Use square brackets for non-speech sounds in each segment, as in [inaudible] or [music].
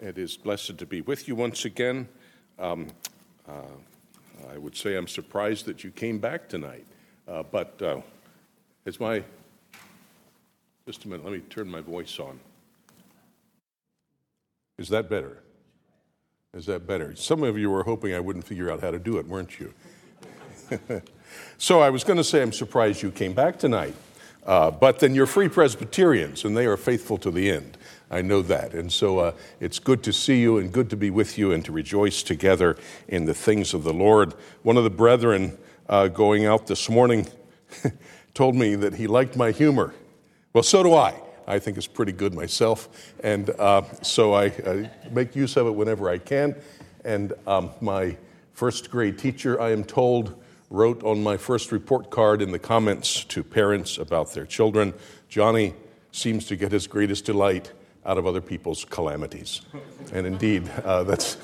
It is blessed to be with you once again. Um, uh, I would say I'm surprised that you came back tonight, uh, but uh, it's my. Just a minute, let me turn my voice on. Is that better? Is that better? Some of you were hoping I wouldn't figure out how to do it, weren't you? [laughs] so I was going to say I'm surprised you came back tonight. Uh, but then you're free Presbyterians, and they are faithful to the end. I know that. And so uh, it's good to see you and good to be with you and to rejoice together in the things of the Lord. One of the brethren uh, going out this morning [laughs] told me that he liked my humor. Well, so do I. I think it's pretty good myself. And uh, so I, make use of it whenever I can. And um, my first grade teacher, I am told, wrote on my first report card in the comments to parents about their children Johnny seems to get his greatest delight out of other people's calamities. And indeed, uh, that's,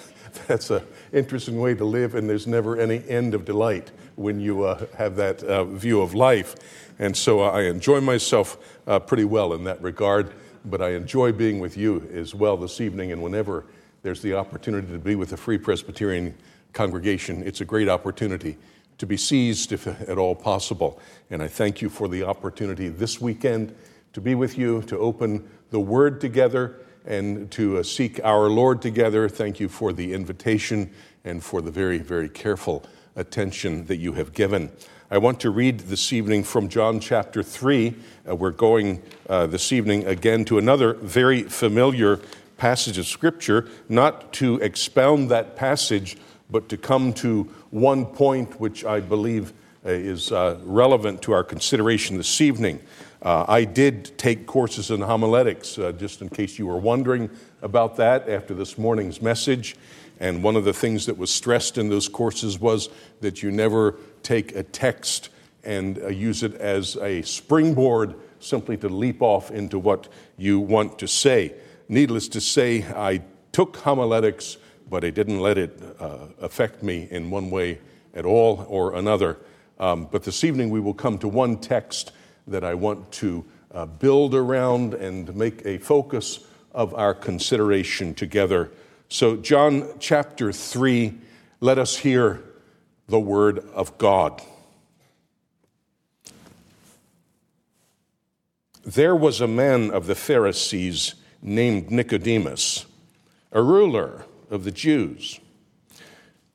that's an interesting way to live, and there's never any end of delight when you uh, have that uh, view of life. And so I enjoy myself uh, pretty well in that regard, but I enjoy being with you as well this evening, and whenever there's the opportunity to be with a Free Presbyterian congregation, it's a great opportunity to be seized if at all possible. And I thank you for the opportunity this weekend to be with you, to open the Word together, and to uh, seek our Lord together. Thank you for the invitation and for the very, very careful attention that you have given. I want to read this evening from John chapter 3. Uh, we're going uh, this evening again to another very familiar passage of Scripture, not to expound that passage, but to come to one point which I believe is uh, relevant to our consideration this evening. Uh, I did take courses in homiletics, uh, just in case you were wondering about that after this morning's message. And one of the things that was stressed in those courses was that you never take a text and uh, use it as a springboard simply to leap off into what you want to say. Needless to say, I took homiletics, but I didn't let it uh, affect me in one way at all or another. Um, but this evening we will come to one text that I want to uh, build around and make a focus of our consideration together. So, John chapter 3, let us hear the word of God. There was a man of the Pharisees named Nicodemus, a ruler of the Jews.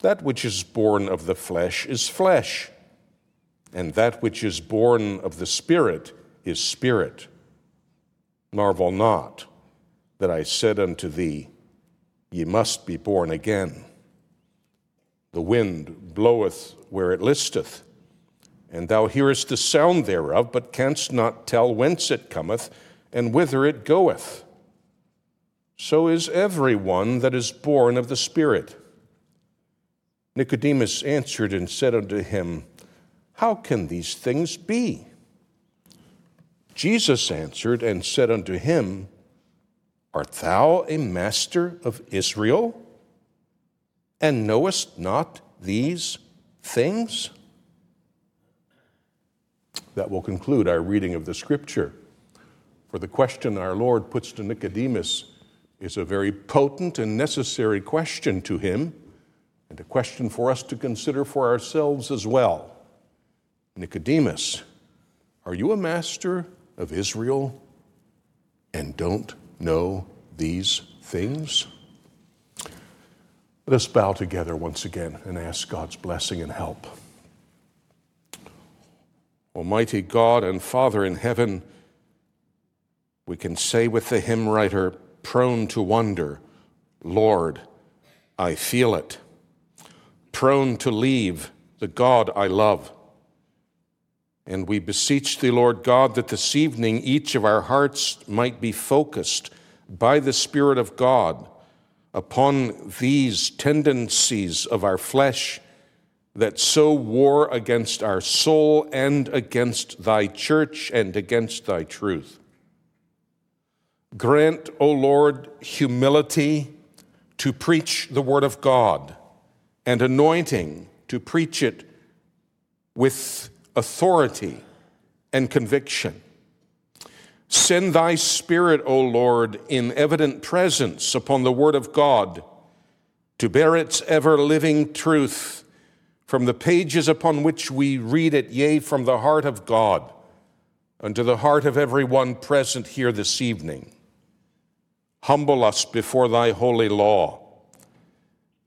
That which is born of the flesh is flesh, and that which is born of the Spirit is spirit. Marvel not that I said unto thee, Ye must be born again. The wind bloweth where it listeth, and thou hearest the sound thereof, but canst not tell whence it cometh and whither it goeth. So is every one that is born of the Spirit. Nicodemus answered and said unto him, How can these things be? Jesus answered and said unto him, Art thou a master of Israel, and knowest not these things? That will conclude our reading of the scripture. For the question our Lord puts to Nicodemus is a very potent and necessary question to him, and a question for us to consider for ourselves as well. Nicodemus, are you a master of Israel and don't know these things? Let us bow together once again and ask God's blessing and help. Almighty God and Father in heaven, we can say with the hymn writer, prone to wonder, Lord, I feel it. Prone to leave the God I love. And we beseech thee, Lord God, that this evening each of our hearts might be focused by the Spirit of God upon these tendencies of our flesh that so war against our soul and against thy church and against thy truth. Grant, O Lord, humility to preach the word of God and anointing to preach it with authority and conviction. Send thy Spirit, O Lord, in evident presence upon the Word of God to bear its ever living truth from the pages upon which we read it, yea, from the heart of God unto the heart of everyone present here this evening. Humble us before thy holy law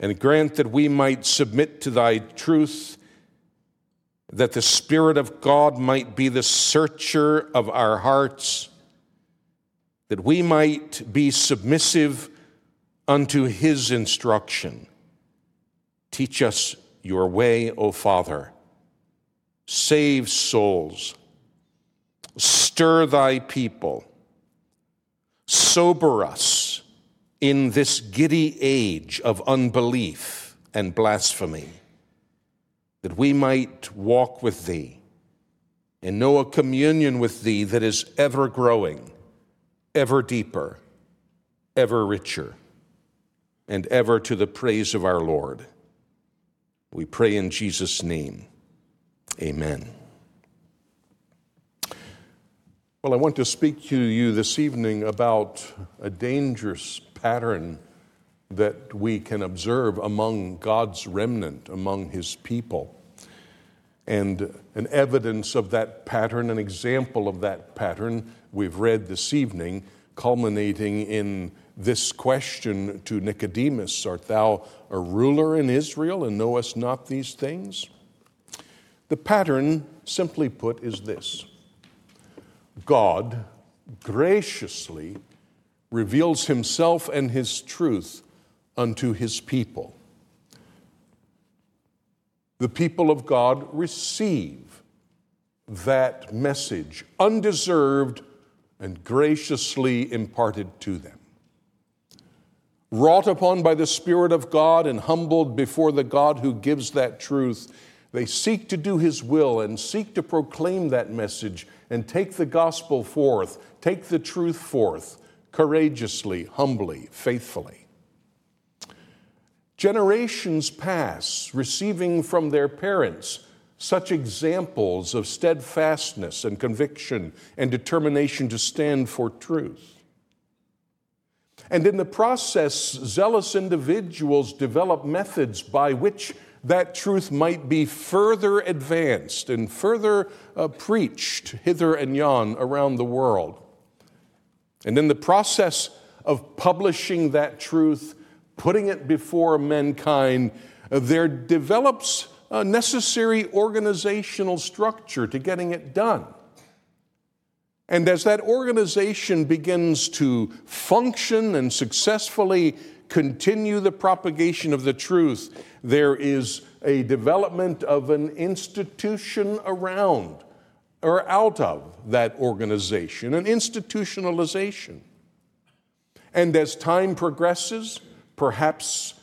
and grant that we might submit to thy truth, that the Spirit of God might be the searcher of our hearts, that we might be submissive unto his instruction. Teach us your way, O Father. Save souls. Stir thy people. Sober us in this giddy age of unbelief and blasphemy, that we might walk with thee and know a communion with thee that is ever growing, ever deeper, ever richer, and ever to the praise of our Lord. We pray in Jesus' name. Amen. Well, I want to speak to you this evening about a dangerous pattern that we can observe among God's remnant, among His people. And an evidence of that pattern, an example of that pattern, we've read this evening, culminating in this question to Nicodemus Art thou a ruler in Israel and knowest not these things? The pattern, simply put, is this God graciously reveals himself and his truth unto his people. The people of God receive that message, undeserved and graciously imparted to them wrought upon by the Spirit of God and humbled before the God who gives that truth, they seek to do His will and seek to proclaim that message and take the gospel forth, take the truth forth courageously, humbly, faithfully. Generations pass receiving from their parents such examples of steadfastness and conviction and determination to stand for truth. And in the process, zealous individuals develop methods by which that truth might be further advanced and further uh, preached hither and yon around the world. And in the process of publishing that truth, putting it before mankind, uh, there develops a necessary organizational structure to getting it done. And as that organization begins to function and successfully continue the propagation of the truth, there is a development of an institution around or out of that organization, an institutionalization. And as time progresses, perhaps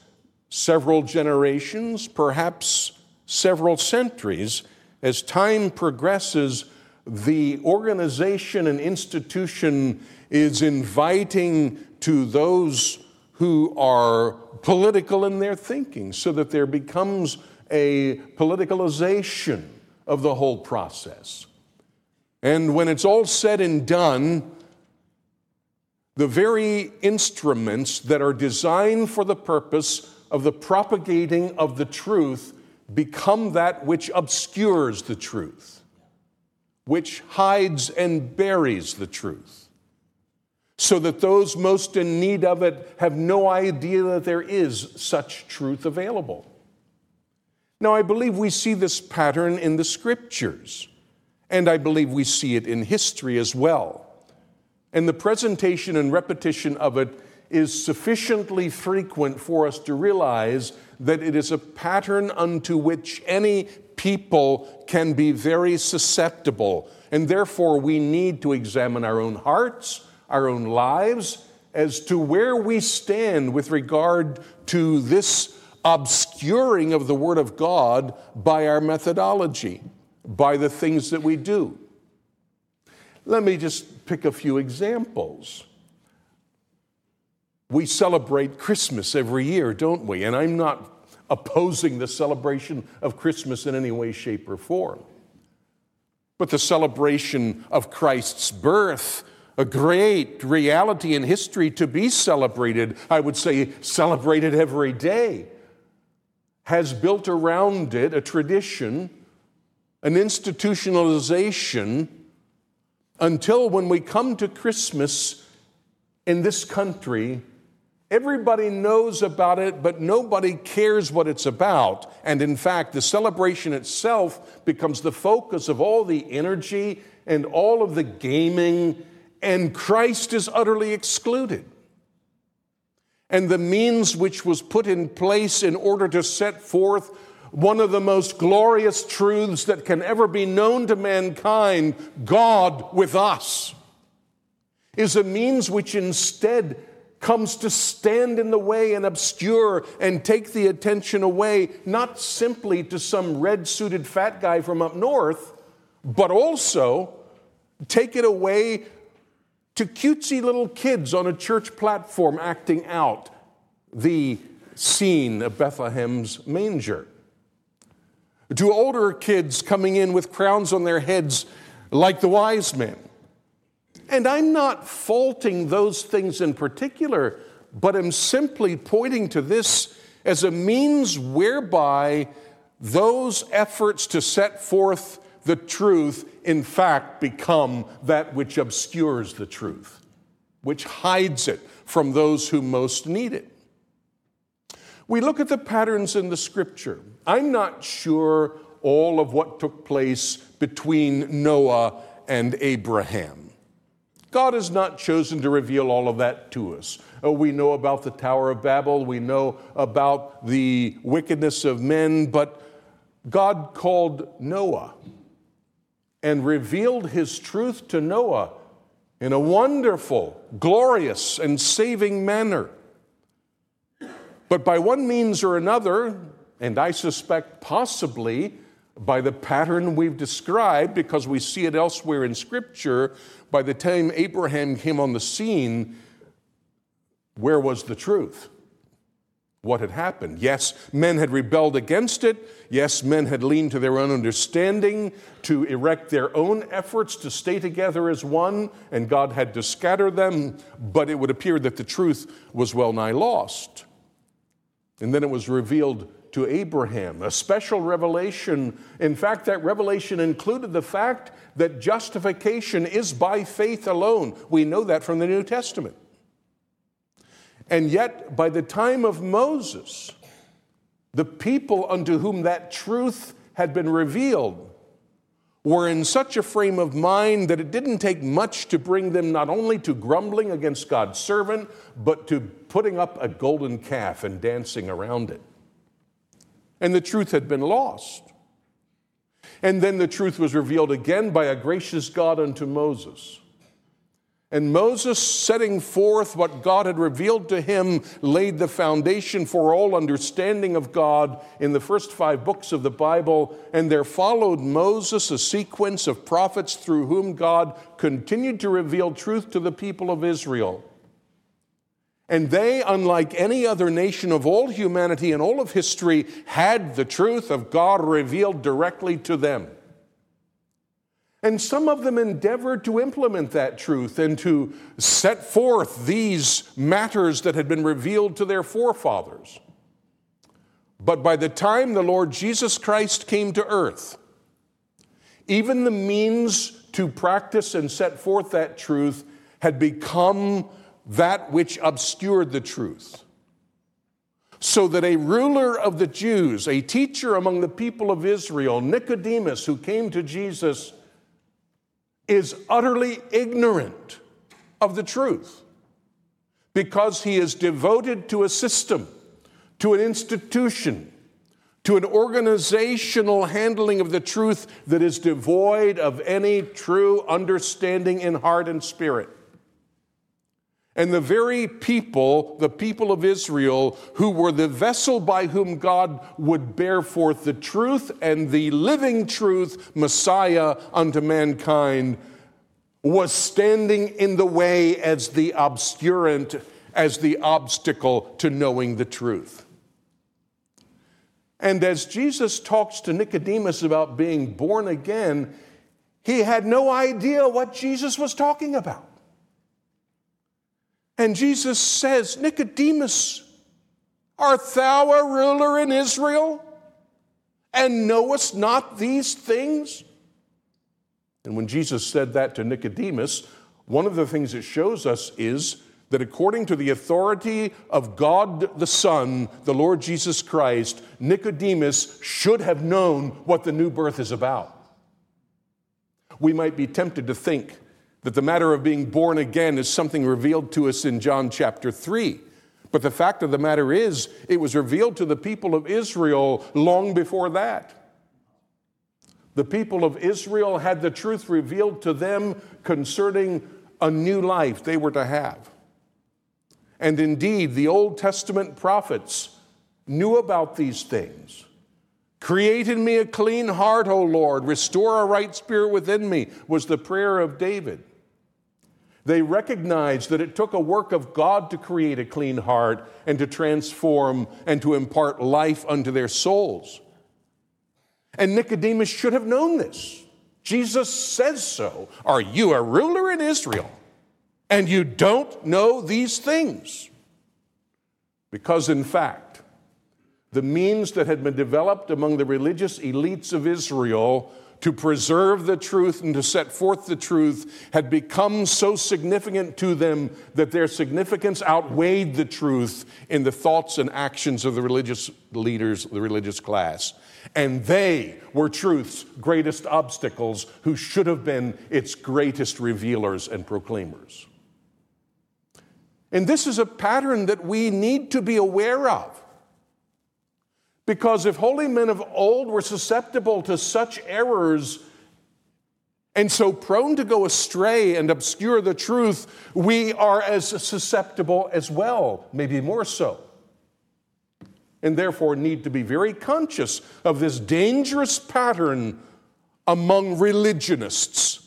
several generations, perhaps several centuries, as time progresses, the organization and institution is inviting to those who are political in their thinking so that there becomes a politicalization of the whole process. And when it's all said and done, the very instruments that are designed for the purpose of the propagating of the truth become that which obscures the truth which hides and buries the truth. so that those most in need of it have no idea that there is such truth available. Now, I believe we see this pattern in the scriptures, and I believe we see it in history as well. And the presentation and repetition of it is sufficiently frequent for us to realize that it is a pattern unto which any people can be very susceptible. And therefore, we need to examine our own hearts, our own lives, as to where we stand with regard to this obscuring of the Word of God by our methodology, by the things that we do. Let me just pick a few examples. We celebrate Christmas every year, don't we? And I'm not opposing the celebration of Christmas in any way, shape, or form. But the celebration of Christ's birth, a great reality in history to be celebrated, I would say celebrated every day, has built around it a tradition, an institutionalization, until when we come to Christmas in this country, Everybody knows about it, but nobody cares what it's about. And in fact, the celebration itself becomes the focus of all the energy and all of the gaming, and Christ is utterly excluded. And the means which was put in place in order to set forth one of the most glorious truths that can ever be known to mankind God with us is a means which instead comes to stand in the way and obscure and take the attention away, not simply to some red suited fat guy from up north, but also take it away to cutesy little kids on a church platform acting out the scene of Bethlehem's manger. To older kids coming in with crowns on their heads like the wise men and I'm not faulting those things in particular, but am simply pointing to this as a means whereby those efforts to set forth the truth, in fact, become that which obscures the truth, which hides it from those who most need it. We look at the patterns in the scripture. I'm not sure all of what took place between Noah and Abraham. God has not chosen to reveal all of that to us. Oh, we know about the Tower of Babel, we know about the wickedness of men, but God called Noah and revealed his truth to Noah in a wonderful, glorious, and saving manner. But by one means or another, and I suspect possibly by the pattern we've described, because we see it elsewhere in Scripture, by the time Abraham came on the scene, where was the truth? What had happened? Yes, men had rebelled against it. Yes, men had leaned to their own understanding to erect their own efforts to stay together as one, and God had to scatter them, but it would appear that the truth was well nigh lost. And then it was revealed to Abraham, a special revelation. In fact, that revelation included the fact that justification is by faith alone. We know that from the New Testament. And yet, by the time of Moses, the people unto whom that truth had been revealed were in such a frame of mind that it didn't take much to bring them not only to grumbling against God's servant, but to putting up a golden calf and dancing around it and the truth had been lost. And then the truth was revealed again by a gracious God unto Moses. And Moses, setting forth what God had revealed to him, laid the foundation for all understanding of God in the first five books of the Bible. And there followed Moses a sequence of prophets through whom God continued to reveal truth to the people of Israel. And they, unlike any other nation of all humanity and all of history, had the truth of God revealed directly to them. And some of them endeavored to implement that truth and to set forth these matters that had been revealed to their forefathers. But by the time the Lord Jesus Christ came to earth, even the means to practice and set forth that truth had become that which obscured the truth. So that a ruler of the Jews, a teacher among the people of Israel, Nicodemus, who came to Jesus, is utterly ignorant of the truth because he is devoted to a system, to an institution, to an organizational handling of the truth that is devoid of any true understanding in heart and spirit. And the very people, the people of Israel, who were the vessel by whom God would bear forth the truth and the living truth, Messiah unto mankind, was standing in the way as the obscurant, as the obstacle to knowing the truth. And as Jesus talks to Nicodemus about being born again, he had no idea what Jesus was talking about. And Jesus says, Nicodemus, art thou a ruler in Israel and knowest not these things? And when Jesus said that to Nicodemus, one of the things it shows us is that according to the authority of God the Son, the Lord Jesus Christ, Nicodemus should have known what the new birth is about. We might be tempted to think that the matter of being born again is something revealed to us in John chapter 3. But the fact of the matter is, it was revealed to the people of Israel long before that. The people of Israel had the truth revealed to them concerning a new life they were to have. And indeed, the Old Testament prophets knew about these things. Create in me a clean heart, O Lord. Restore a right spirit within me, was the prayer of David. They recognized that it took a work of God to create a clean heart and to transform and to impart life unto their souls. And Nicodemus should have known this. Jesus says so. Are you a ruler in Israel and you don't know these things? Because, in fact, the means that had been developed among the religious elites of Israel to preserve the truth and to set forth the truth had become so significant to them that their significance outweighed the truth in the thoughts and actions of the religious leaders, the religious class. And they were truth's greatest obstacles, who should have been its greatest revealers and proclaimers. And this is a pattern that we need to be aware of. Because if holy men of old were susceptible to such errors and so prone to go astray and obscure the truth, we are as susceptible as well, maybe more so and therefore need to be very conscious of this dangerous pattern among religionists.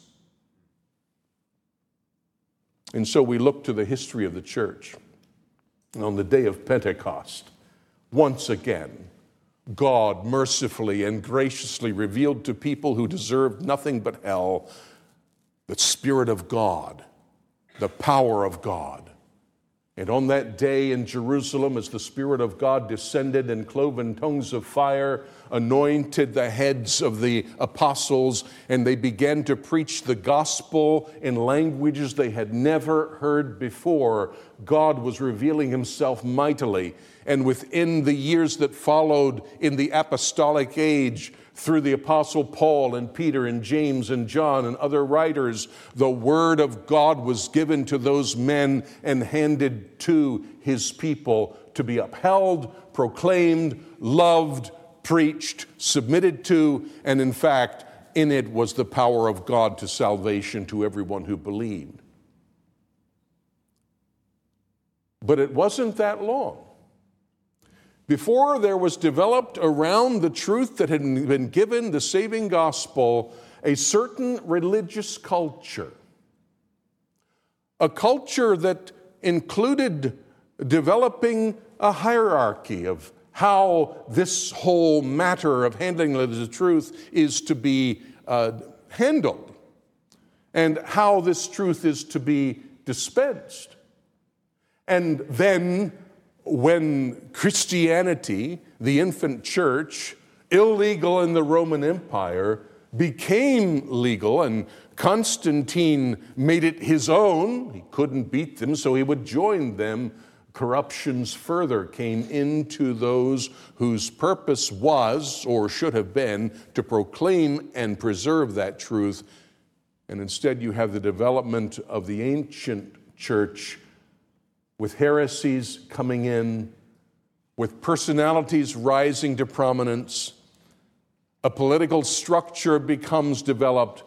And so we look to the history of the church. On the day of Pentecost, once again, God mercifully and graciously revealed to people who deserved nothing but hell the Spirit of God, the power of God and on that day in Jerusalem, as the Spirit of God descended in cloven tongues of fire, anointed the heads of the apostles, and they began to preach the gospel in languages they had never heard before, God was revealing himself mightily. And within the years that followed in the apostolic age, through the Apostle Paul and Peter and James and John and other writers, the Word of God was given to those men and handed to His people to be upheld, proclaimed, loved, preached, submitted to, and in fact, in it was the power of God to salvation to everyone who believed. But it wasn't that long before there was developed around the truth that had been given, the saving gospel, a certain religious culture. A culture that included developing a hierarchy of how this whole matter of handling the truth is to be uh, handled and how this truth is to be dispensed. And then when Christianity, the infant church, illegal in the Roman Empire, became legal, and Constantine made it his own. He couldn't beat them, so he would join them. Corruptions further came into those whose purpose was, or should have been, to proclaim and preserve that truth. And instead, you have the development of the ancient church with heresies coming in, with personalities rising to prominence. A political structure becomes developed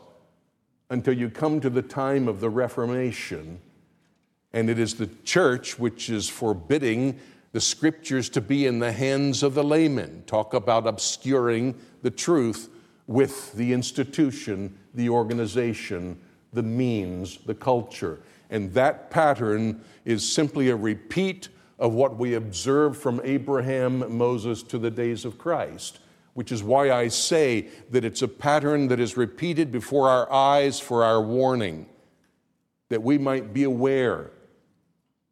until you come to the time of the Reformation, and it is the church which is forbidding the scriptures to be in the hands of the laymen. Talk about obscuring the truth with the institution, the organization, the means, the culture. And that pattern is simply a repeat of what we observe from Abraham, Moses to the days of Christ which is why I say that it's a pattern that is repeated before our eyes for our warning, that we might be aware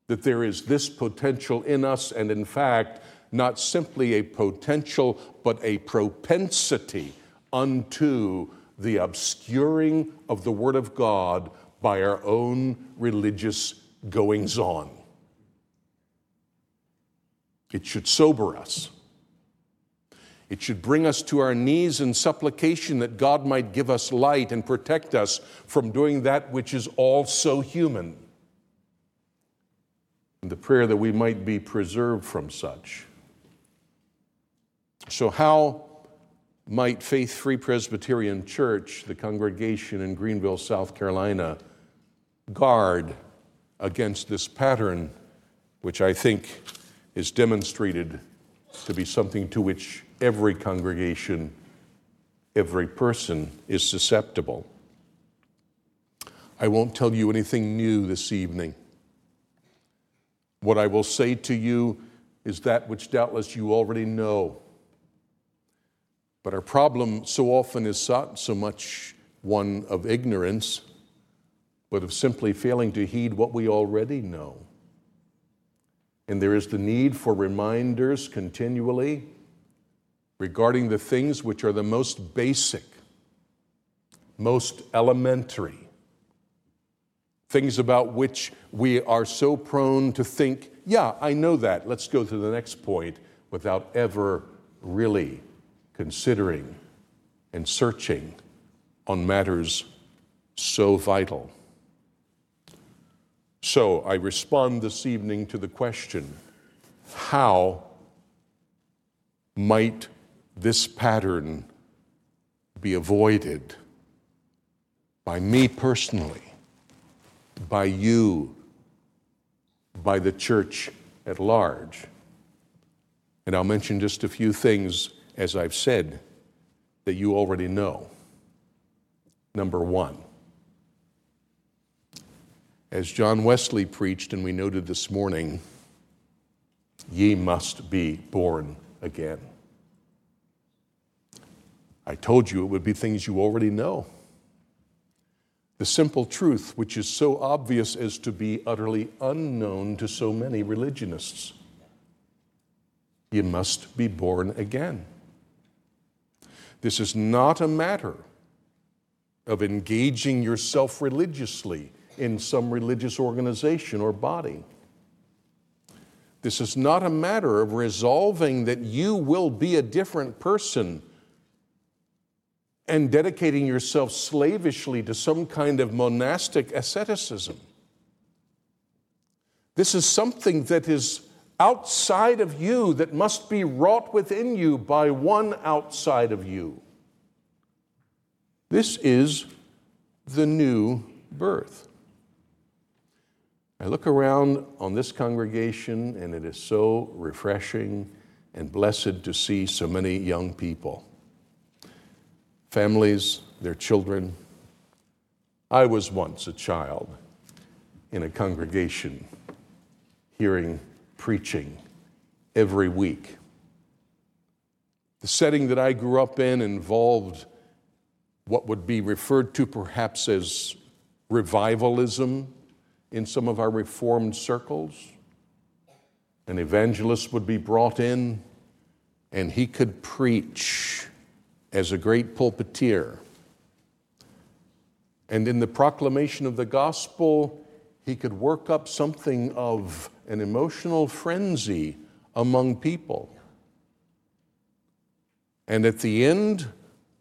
that there is this potential in us, and in fact, not simply a potential, but a propensity unto the obscuring of the Word of God by our own religious goings on. It should sober us. It should bring us to our knees in supplication that God might give us light and protect us from doing that which is all so human. And the prayer that we might be preserved from such. So, how might Faith Free Presbyterian Church, the congregation in Greenville, South Carolina, guard against this pattern, which I think is demonstrated to be something to which every congregation, every person is susceptible. I won't tell you anything new this evening. What I will say to you is that which doubtless you already know. But our problem so often is not so much one of ignorance, but of simply failing to heed what we already know. And there is the need for reminders continually regarding the things which are the most basic, most elementary, things about which we are so prone to think, yeah, I know that, let's go to the next point, without ever really considering and searching on matters so vital. So I respond this evening to the question how might this pattern be avoided by me personally, by you, by the church at large. And I'll mention just a few things, as I've said, that you already know. Number one, as John Wesley preached, and we noted this morning, ye must be born again. I told you it would be things you already know. The simple truth, which is so obvious as to be utterly unknown to so many religionists. You must be born again. This is not a matter of engaging yourself religiously in some religious organization or body. This is not a matter of resolving that you will be a different person and dedicating yourself slavishly to some kind of monastic asceticism. This is something that is outside of you that must be wrought within you by one outside of you. This is the new birth. I look around on this congregation, and it is so refreshing and blessed to see so many young people families, their children. I was once a child in a congregation hearing preaching every week. The setting that I grew up in involved what would be referred to perhaps as revivalism in some of our reformed circles. An evangelist would be brought in and he could preach as a great pulpiteer And in the proclamation of the gospel, he could work up something of an emotional frenzy among people. And at the end,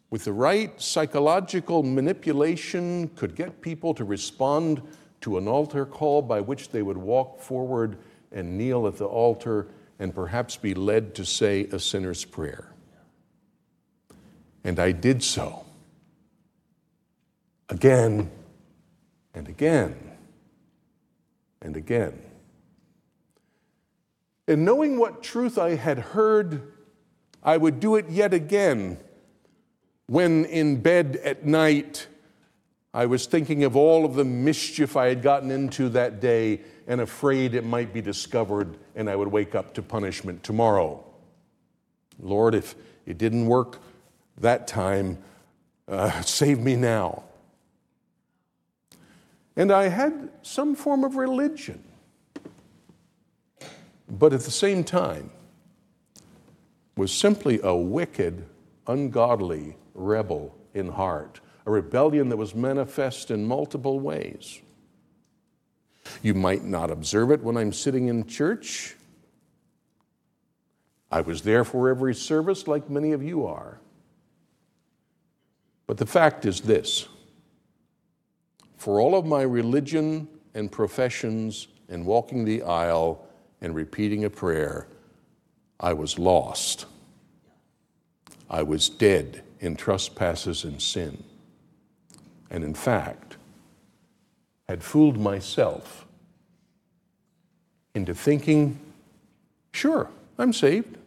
with the right psychological manipulation, could get people to respond to an altar call by which they would walk forward and kneel at the altar and perhaps be led to say a sinner's prayer. And I did so again and again and again. And knowing what truth I had heard, I would do it yet again when in bed at night I was thinking of all of the mischief I had gotten into that day and afraid it might be discovered and I would wake up to punishment tomorrow. Lord, if it didn't work that time, uh, [laughs] save me now. And I had some form of religion. But at the same time, was simply a wicked, ungodly rebel in heart, a rebellion that was manifest in multiple ways. You might not observe it when I'm sitting in church. I was there for every service, like many of you are. But the fact is this for all of my religion and professions and walking the aisle and repeating a prayer, I was lost. I was dead in trespasses and sin. And in fact, had fooled myself into thinking, sure, I'm saved.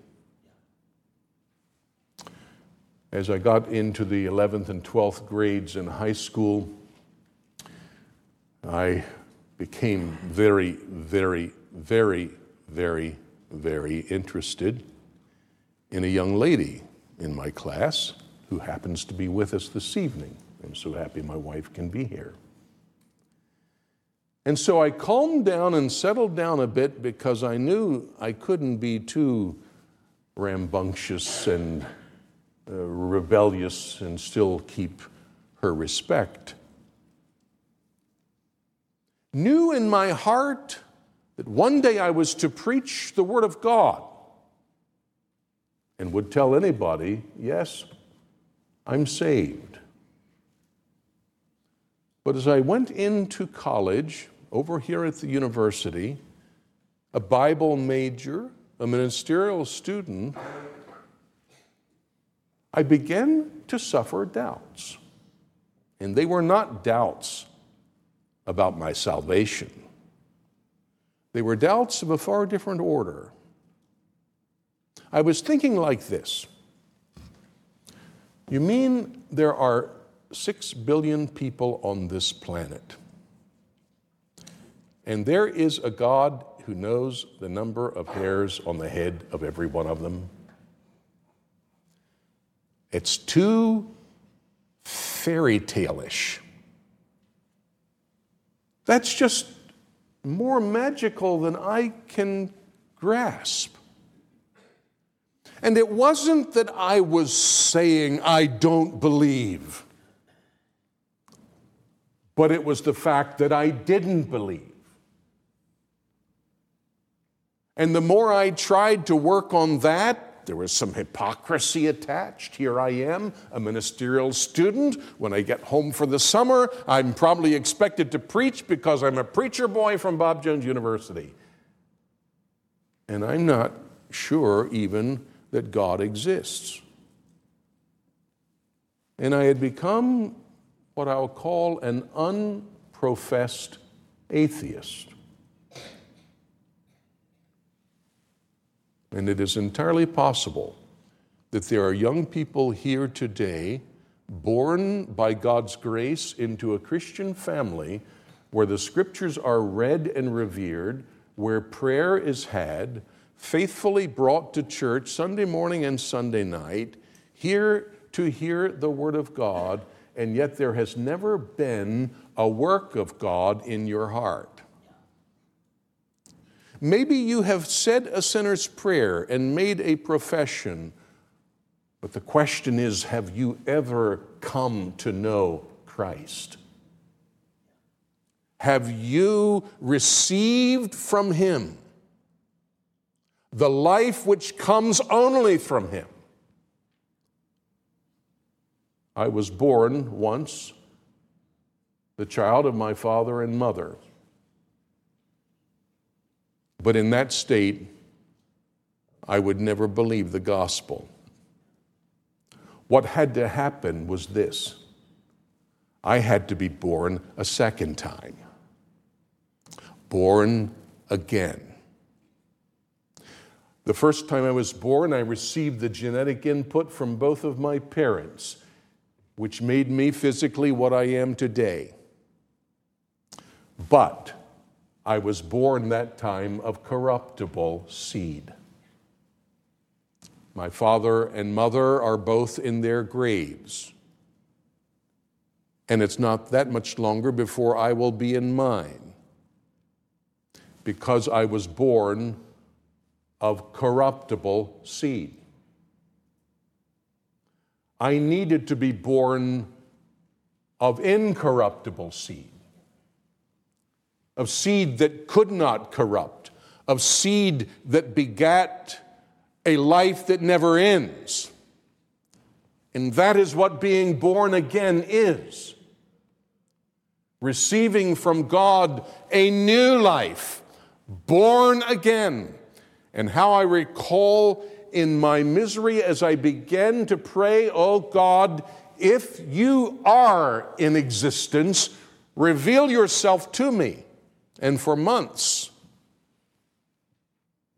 As I got into the 11th and 12th grades in high school, I became very, very, very, very, very interested in a young lady in my class who happens to be with us this evening. I'm so happy my wife can be here. And so I calmed down and settled down a bit because I knew I couldn't be too rambunctious and uh, rebellious and still keep her respect knew in my heart that one day I was to preach the Word of God and would tell anybody, yes, I'm saved. But as I went into college over here at the university, a Bible major, a ministerial student, I began to suffer doubts. And they were not doubts about my salvation. They were doubts of a far different order. I was thinking like this You mean there are six billion people on this planet, and there is a God who knows the number of hairs on the head of every one of them? It's too fairy tale-ish that's just more magical than I can grasp. And it wasn't that I was saying, I don't believe, but it was the fact that I didn't believe. And the more I tried to work on that, there was some hypocrisy attached. Here I am, a ministerial student. When I get home for the summer, I'm probably expected to preach because I'm a preacher boy from Bob Jones University. And I'm not sure even that God exists. And I had become what I'll call an unprofessed atheist. And it is entirely possible that there are young people here today born by God's grace into a Christian family where the scriptures are read and revered, where prayer is had, faithfully brought to church Sunday morning and Sunday night, here to hear the Word of God, and yet there has never been a work of God in your heart. Maybe you have said a sinner's prayer and made a profession, but the question is have you ever come to know Christ? have you received from him the life which comes only from him. I was born once the child of my father and mother. But in that state, I would never believe the gospel. What had to happen was this I had to be born a second time, born again. The first time I was born, I received the genetic input from both of my parents, which made me physically what I am today. But I was born that time of corruptible seed. My father and mother are both in their graves. And it's not that much longer before I will be in mine. Because I was born of corruptible seed. I needed to be born of incorruptible seed of seed that could not corrupt, of seed that begat a life that never ends. And that is what being born again is receiving from God a new life, born again. And how I recall in my misery as I began to pray, Oh God, if you are in existence, reveal yourself to me and for months.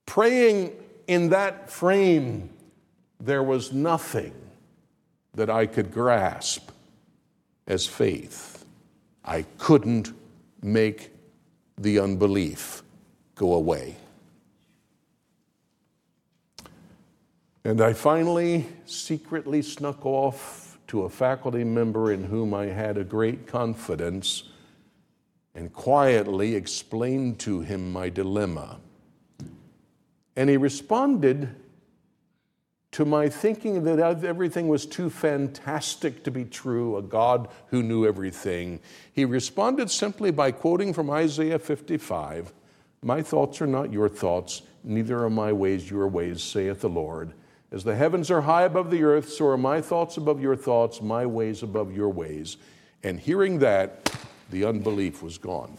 Praying in that frame, there was nothing that I could grasp as faith. I couldn't make the unbelief go away. And I finally secretly snuck off to a faculty member in whom I had a great confidence and quietly explained to him my dilemma. And he responded to my thinking that everything was too fantastic to be true, a God who knew everything. He responded simply by quoting from Isaiah 55 My thoughts are not your thoughts, neither are my ways your ways, saith the Lord. As the heavens are high above the earth, so are my thoughts above your thoughts, my ways above your ways. And hearing that, the unbelief was gone.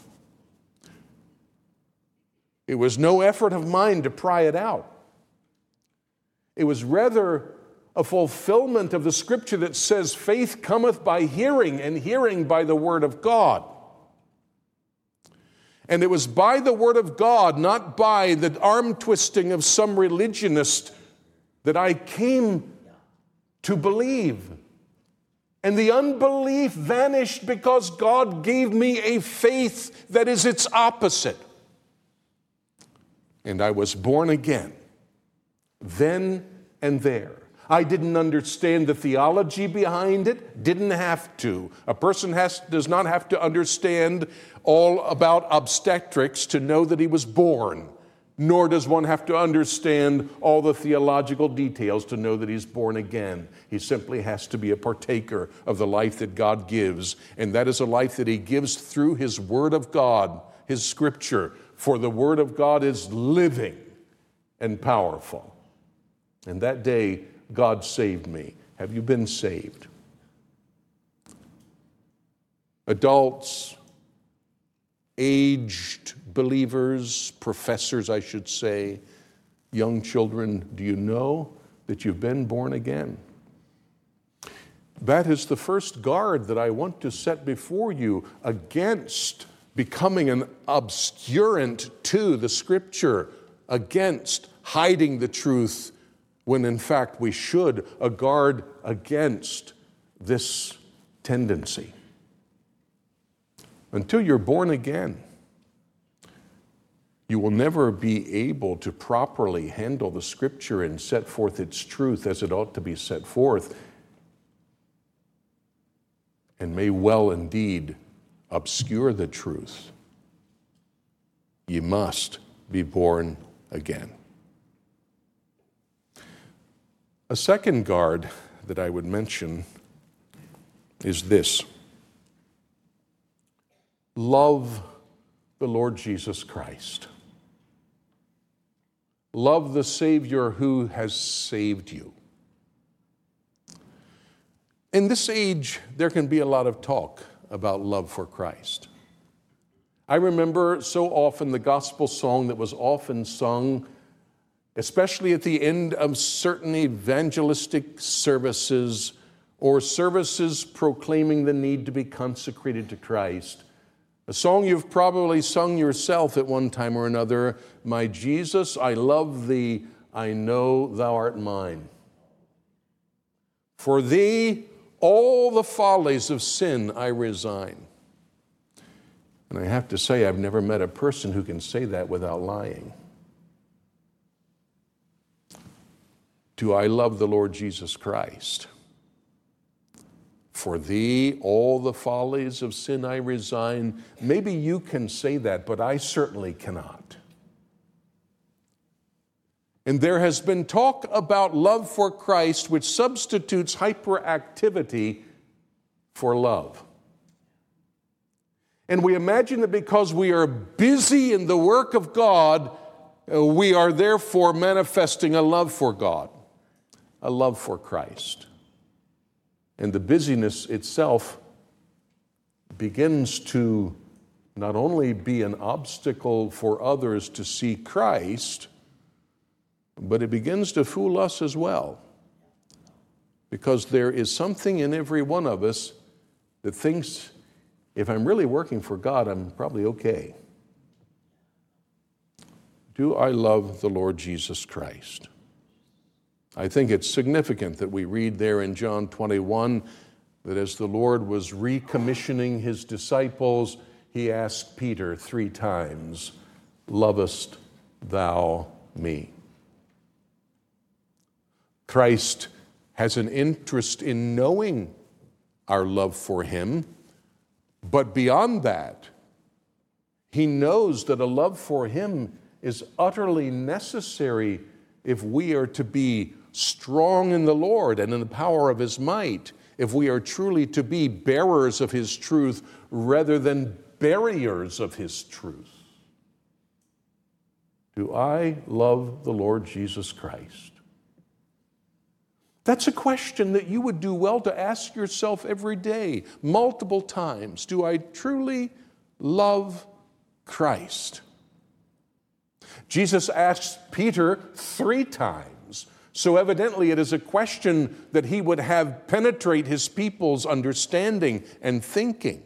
It was no effort of mine to pry it out. It was rather a fulfillment of the scripture that says, faith cometh by hearing, and hearing by the word of God. And it was by the word of God, not by the arm twisting of some religionist, that I came to believe. And the unbelief vanished because God gave me a faith that is its opposite. And I was born again, then and there. I didn't understand the theology behind it, didn't have to. A person has, does not have to understand all about obstetrics to know that he was born nor does one have to understand all the theological details to know that he's born again. He simply has to be a partaker of the life that God gives, and that is a life that he gives through his Word of God, his Scripture. For the Word of God is living and powerful. And that day, God saved me. Have you been saved? Adults, aged believers, professors, I should say, young children, do you know that you've been born again? That is the first guard that I want to set before you against becoming an obscurant to the scripture, against hiding the truth when in fact we should, a guard against this tendency until you're born again. You will never be able to properly handle the scripture and set forth its truth as it ought to be set forth, and may well indeed obscure the truth. You must be born again. A second guard that I would mention is this love the Lord Jesus Christ. Love the Savior who has saved you. In this age, there can be a lot of talk about love for Christ. I remember so often the gospel song that was often sung, especially at the end of certain evangelistic services or services proclaiming the need to be consecrated to Christ. A song you've probably sung yourself at one time or another My Jesus, I love thee, I know thou art mine. For thee, all the follies of sin I resign. And I have to say, I've never met a person who can say that without lying. Do I love the Lord Jesus Christ? For thee, all the follies of sin I resign. Maybe you can say that, but I certainly cannot. And there has been talk about love for Christ, which substitutes hyperactivity for love. And we imagine that because we are busy in the work of God, uh, we are therefore manifesting a love for God, a love for Christ. And the busyness itself begins to not only be an obstacle for others to see Christ, but it begins to fool us as well. Because there is something in every one of us that thinks if I'm really working for God, I'm probably okay. Do I love the Lord Jesus Christ? I think it's significant that we read there in John 21 that as the Lord was recommissioning his disciples, he asked Peter three times, Lovest thou me? Christ has an interest in knowing our love for Him, but beyond that, He knows that a love for Him is utterly necessary if we are to be strong in the Lord and in the power of His might, if we are truly to be bearers of His truth rather than barriers of His truth. Do I love the Lord Jesus Christ? That's a question that you would do well to ask yourself every day, multiple times. Do I truly love Christ? Jesus asked Peter three times. So, evidently, it is a question that he would have penetrate his people's understanding and thinking.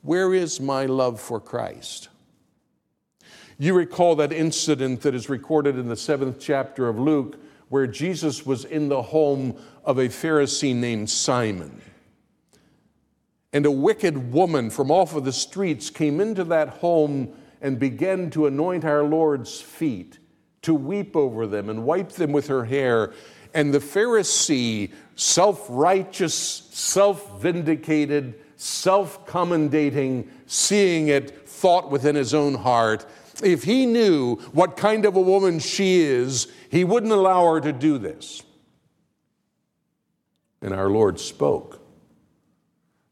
Where is my love for Christ? You recall that incident that is recorded in the seventh chapter of Luke where Jesus was in the home of a Pharisee named Simon. And a wicked woman from off of the streets came into that home and began to anoint our Lord's feet, to weep over them and wipe them with her hair. And the Pharisee, self righteous, self vindicated, self commendating, seeing it, thought within his own heart, if he knew what kind of a woman she is, he wouldn't allow her to do this. And our Lord spoke,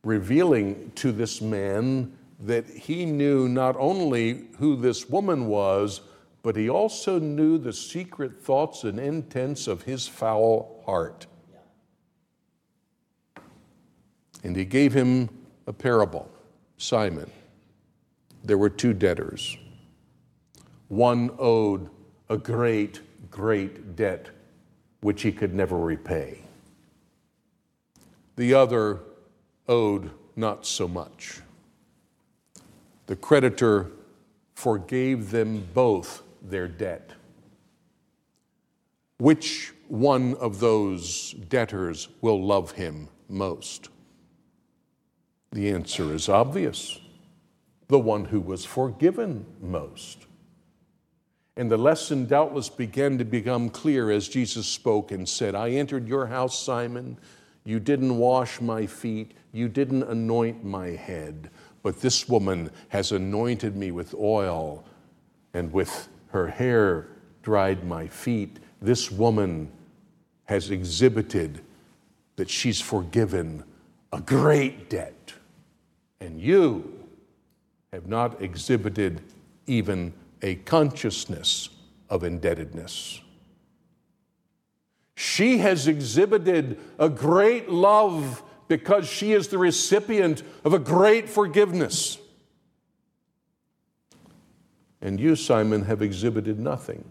revealing to this man that he knew not only who this woman was, but he also knew the secret thoughts and intents of his foul heart. And he gave him a parable Simon. There were two debtors. One owed a great, great debt which he could never repay. The other owed not so much. The creditor forgave them both their debt. Which one of those debtors will love him most? The answer is obvious the one who was forgiven most. And the lesson doubtless began to become clear as Jesus spoke and said, I entered your house, Simon. You didn't wash my feet, you didn't anoint my head, but this woman has anointed me with oil, and with her hair dried my feet. This woman has exhibited that she's forgiven a great debt, and you have not exhibited even a consciousness of indebtedness. She has exhibited a great love because she is the recipient of a great forgiveness. And you, Simon, have exhibited nothing.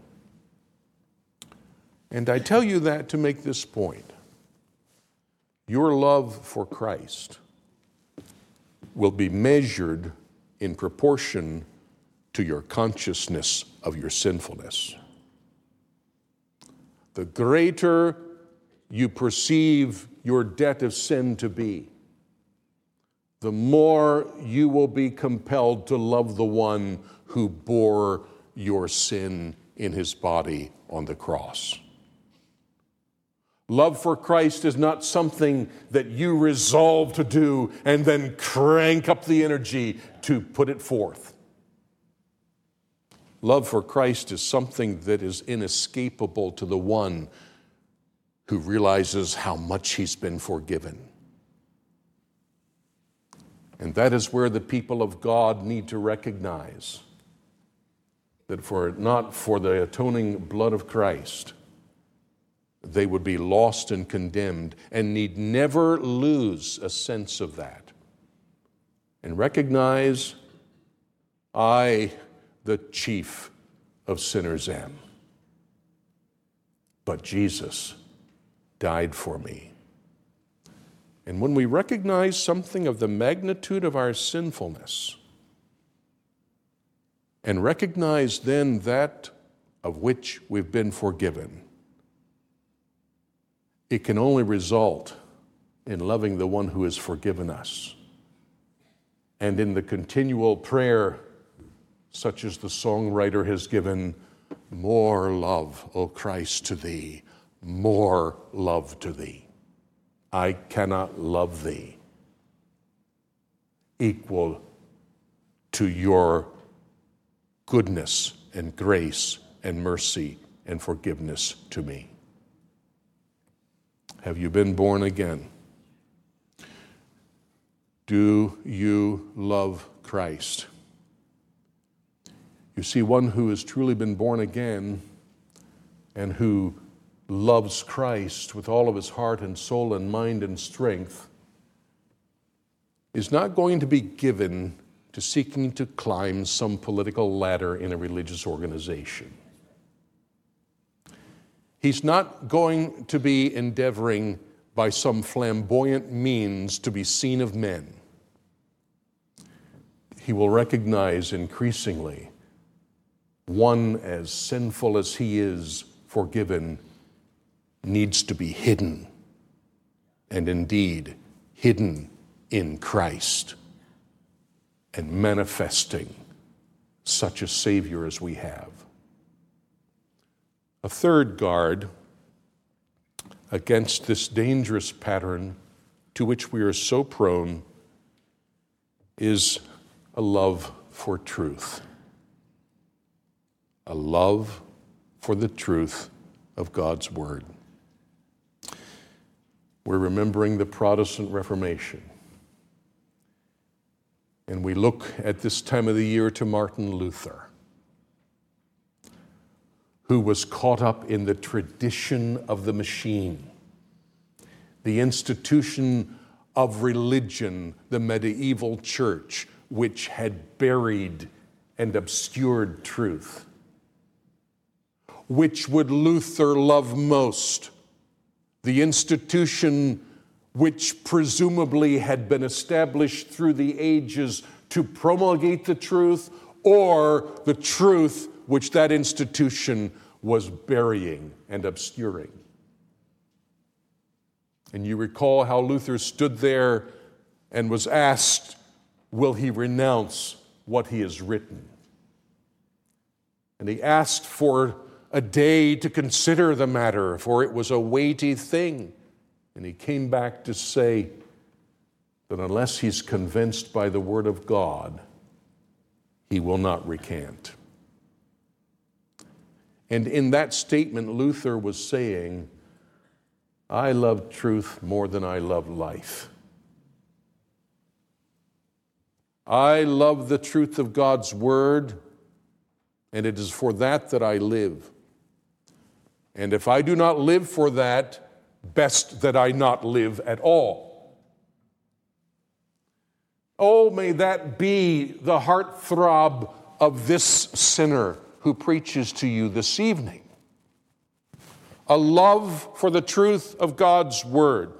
And I tell you that to make this point. Your love for Christ will be measured in proportion to your consciousness of your sinfulness. The greater you perceive your debt of sin to be, the more you will be compelled to love the one who bore your sin in his body on the cross. Love for Christ is not something that you resolve to do and then crank up the energy to put it forth. Love for Christ is something that is inescapable to the one who realizes how much he's been forgiven. And that is where the people of God need to recognize that for not for the atoning blood of Christ, they would be lost and condemned and need never lose a sense of that. And recognize I, the chief of sinners, am. But Jesus died for me. And when we recognize something of the magnitude of our sinfulness, and recognize then that of which we've been forgiven, it can only result in loving the one who has forgiven us. And in the continual prayer, such as the songwriter has given, more love, O Christ, to thee more love to thee. I cannot love thee equal to your goodness and grace and mercy and forgiveness to me. Have you been born again? Do you love Christ? You see, one who has truly been born again and who loves Christ with all of his heart and soul and mind and strength is not going to be given to seeking to climb some political ladder in a religious organization. He's not going to be endeavoring by some flamboyant means to be seen of men. He will recognize increasingly one as sinful as he is forgiven needs to be hidden, and indeed hidden in Christ, and manifesting such a Savior as we have. A third guard against this dangerous pattern to which we are so prone is a love for truth. A love for the truth of God's Word. We're remembering the Protestant Reformation. And we look at this time of the year to Martin Luther, who was caught up in the tradition of the machine, the institution of religion, the medieval church, which had buried and obscured truth. Which would Luther love most? the institution which presumably had been established through the ages to promulgate the truth, or the truth which that institution was burying and obscuring. And you recall how Luther stood there and was asked, Will he renounce what he has written? And he asked for a day to consider the matter, for it was a weighty thing. And he came back to say that unless he's convinced by the Word of God, he will not recant. And in that statement, Luther was saying, I love truth more than I love life. I love the truth of God's word, and it is for that that I live. And if I do not live for that, best that I not live at all. Oh, may that be the heartthrob of this sinner who preaches to you this evening. A love for the truth of God's word.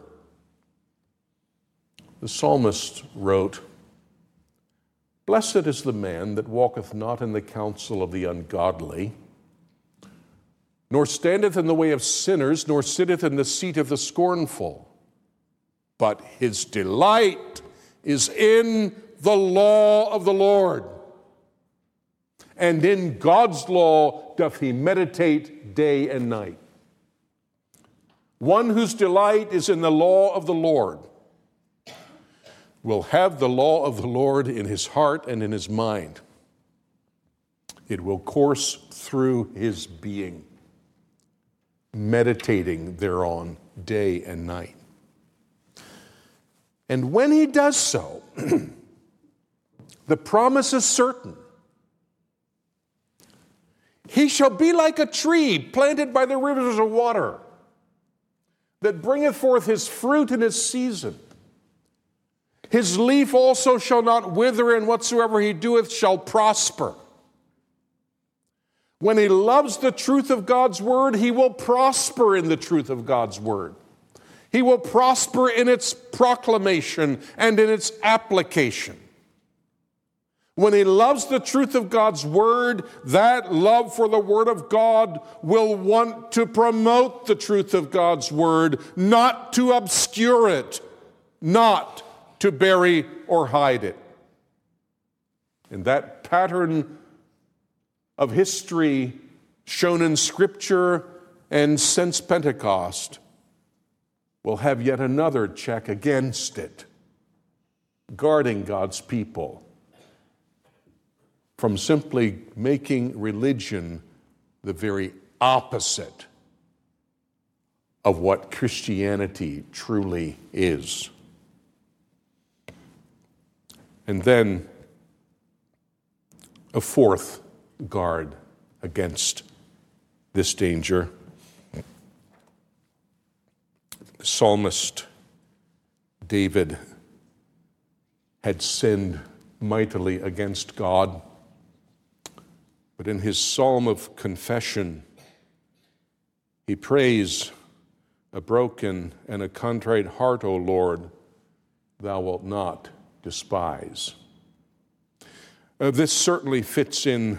The psalmist wrote, Blessed is the man that walketh not in the counsel of the ungodly nor standeth in the way of sinners, nor sitteth in the seat of the scornful. But his delight is in the law of the Lord. And in God's law doth he meditate day and night. One whose delight is in the law of the Lord will have the law of the Lord in his heart and in his mind. It will course through his being meditating thereon day and night. And when he does so, [clears throat] the promise is certain. He shall be like a tree planted by the rivers of water that bringeth forth his fruit in his season. His leaf also shall not wither, and whatsoever he doeth shall prosper. When he loves the truth of God's word, he will prosper in the truth of God's word. He will prosper in its proclamation and in its application. When he loves the truth of God's word, that love for the word of God will want to promote the truth of God's word, not to obscure it, not to bury or hide it. And that pattern of history shown in Scripture and since Pentecost will have yet another check against it, guarding God's people from simply making religion the very opposite of what Christianity truly is. And then a fourth guard against this danger. The psalmist David had sinned mightily against God, but in his psalm of confession, he prays, A broken and a contrite heart, O Lord, thou wilt not despise. Uh, this certainly fits in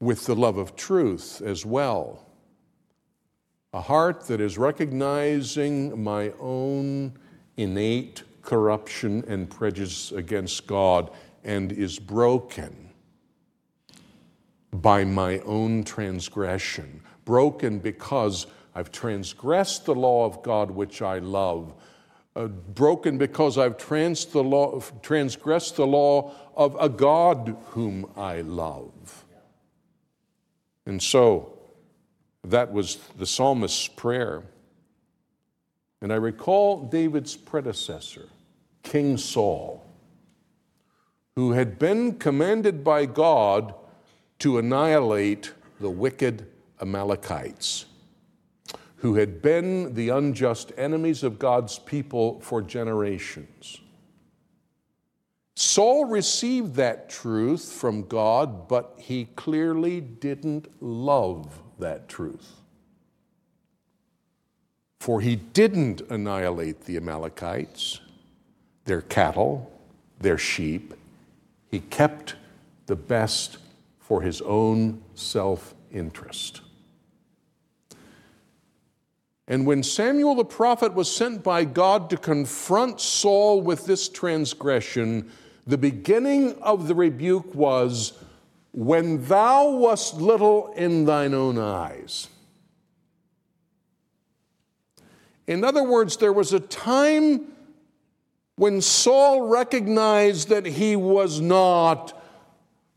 with the love of truth as well. A heart that is recognizing my own innate corruption and prejudice against God and is broken by my own transgression. Broken because I've transgressed the law of God which I love. Uh, broken because I've trans the law, transgressed the law of a God whom I love. And so that was the psalmist's prayer. And I recall David's predecessor, King Saul, who had been commanded by God to annihilate the wicked Amalekites, who had been the unjust enemies of God's people for generations. Saul received that truth from God, but he clearly didn't love that truth. For he didn't annihilate the Amalekites, their cattle, their sheep. He kept the best for his own self interest. And when Samuel the prophet was sent by God to confront Saul with this transgression, the beginning of the rebuke was, When thou wast little in thine own eyes. In other words, there was a time when Saul recognized that he was not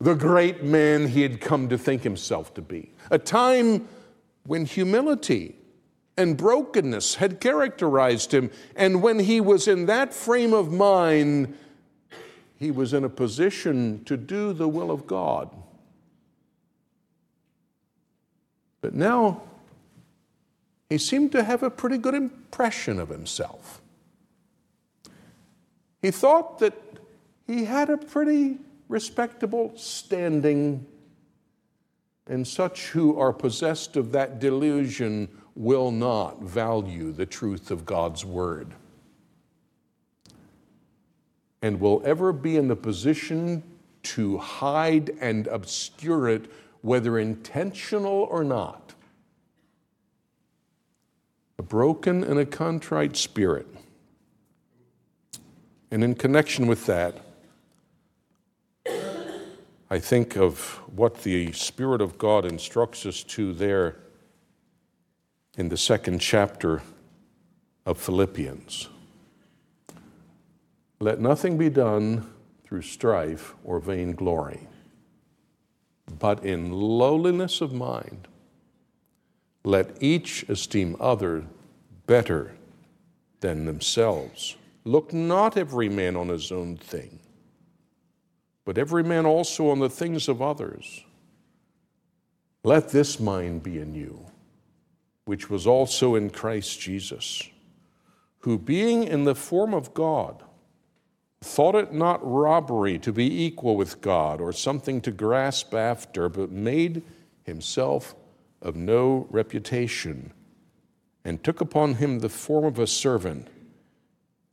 the great man he had come to think himself to be. A time when humility and brokenness had characterized him, and when he was in that frame of mind he was in a position to do the will of God. But now he seemed to have a pretty good impression of himself. He thought that he had a pretty respectable standing, and such who are possessed of that delusion will not value the truth of God's word and will ever be in the position to hide and obscure it, whether intentional or not. A broken and a contrite spirit. And in connection with that, I think of what the Spirit of God instructs us to there in the second chapter of Philippians. Let nothing be done through strife or vainglory, but in lowliness of mind, let each esteem other better than themselves. Look not every man on his own thing, but every man also on the things of others. Let this mind be in you which was also in Christ Jesus, who, being in the form of God, thought it not robbery to be equal with God or something to grasp after, but made himself of no reputation, and took upon him the form of a servant,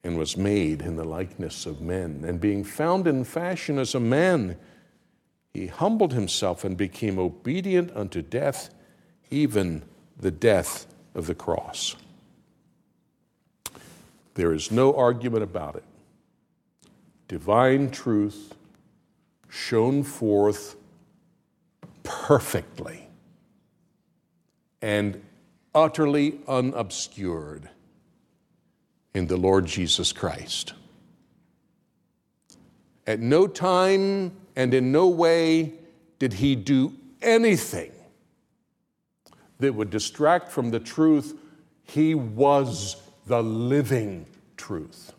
and was made in the likeness of men. And being found in fashion as a man, he humbled himself and became obedient unto death, even the death of the cross. There is no argument about it. Divine truth shown forth perfectly and utterly unobscured in the Lord Jesus Christ. At no time and in no way did he do anything that would distract from the truth. He was the living truth.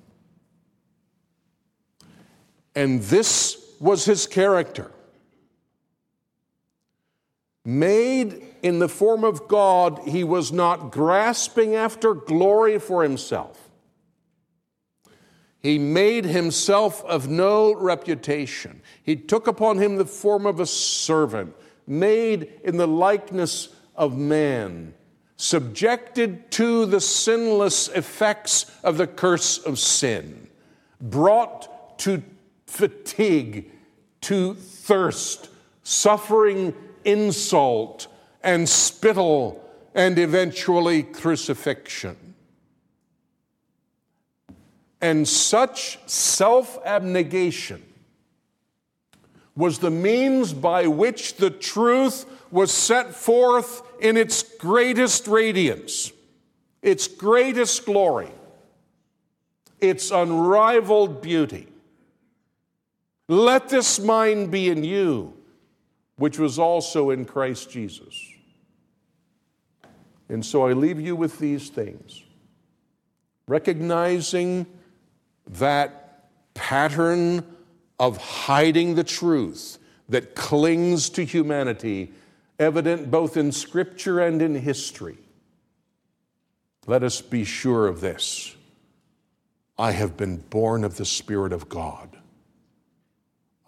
And this was his character. Made in the form of God, he was not grasping after glory for himself. He made himself of no reputation. He took upon him the form of a servant, made in the likeness of man, subjected to the sinless effects of the curse of sin, brought to fatigue, to thirst, suffering insult and spittle, and eventually crucifixion. And such self abnegation was the means by which the truth was set forth in its greatest radiance, its greatest glory, its unrivaled beauty. Let this mind be in you, which was also in Christ Jesus. And so I leave you with these things, recognizing that pattern of hiding the truth that clings to humanity evident both in Scripture and in history. Let us be sure of this I have been born of the Spirit of God.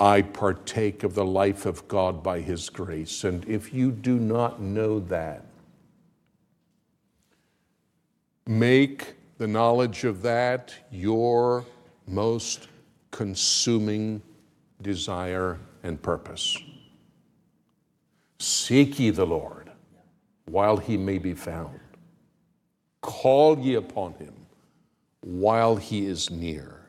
I partake of the life of God by His grace. And if you do not know that, make the knowledge of that your most consuming desire and purpose. Seek ye the Lord while he may be found. Call ye upon him while he is near.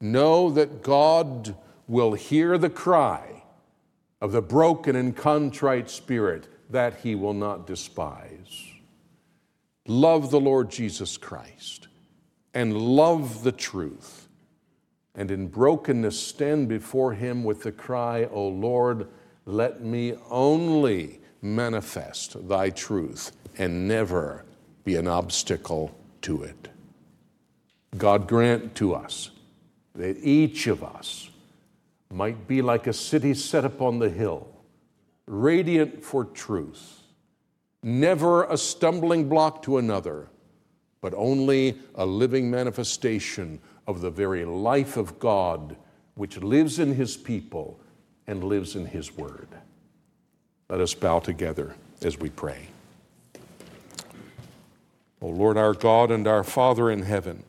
Know that God will hear the cry of the broken and contrite spirit that he will not despise. Love the Lord Jesus Christ and love the truth. And in brokenness, stand before him with the cry, O Lord, let me only manifest thy truth and never be an obstacle to it. God grant to us that each of us might be like a city set upon the hill, radiant for truth, never a stumbling block to another, but only a living manifestation of the very life of God which lives in His people and lives in His Word. Let us bow together as we pray. O Lord our God and our Father in heaven,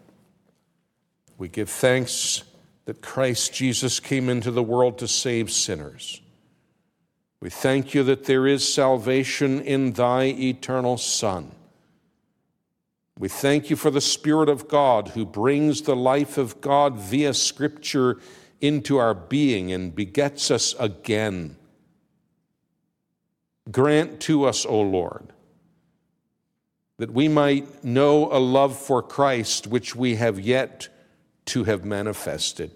we give thanks that Christ Jesus came into the world to save sinners. We thank you that there is salvation in thy eternal Son. We thank you for the Spirit of God who brings the life of God via Scripture into our being and begets us again. Grant to us, O Lord, that we might know a love for Christ which we have yet to have manifested.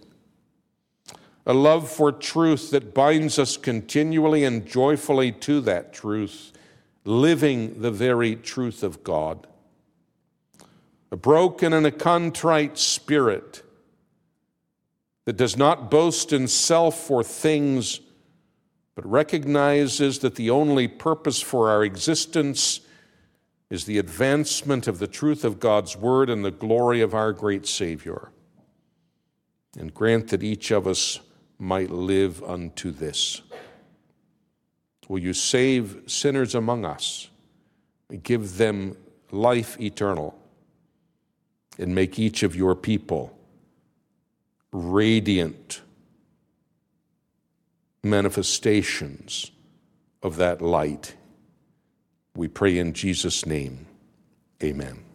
A love for truth that binds us continually and joyfully to that truth, living the very truth of God. A broken and a contrite spirit that does not boast in self or things, but recognizes that the only purpose for our existence is the advancement of the truth of God's Word and the glory of our great Savior and grant that each of us might live unto this. Will you save sinners among us, give them life eternal, and make each of your people radiant manifestations of that light? We pray in Jesus' name. Amen.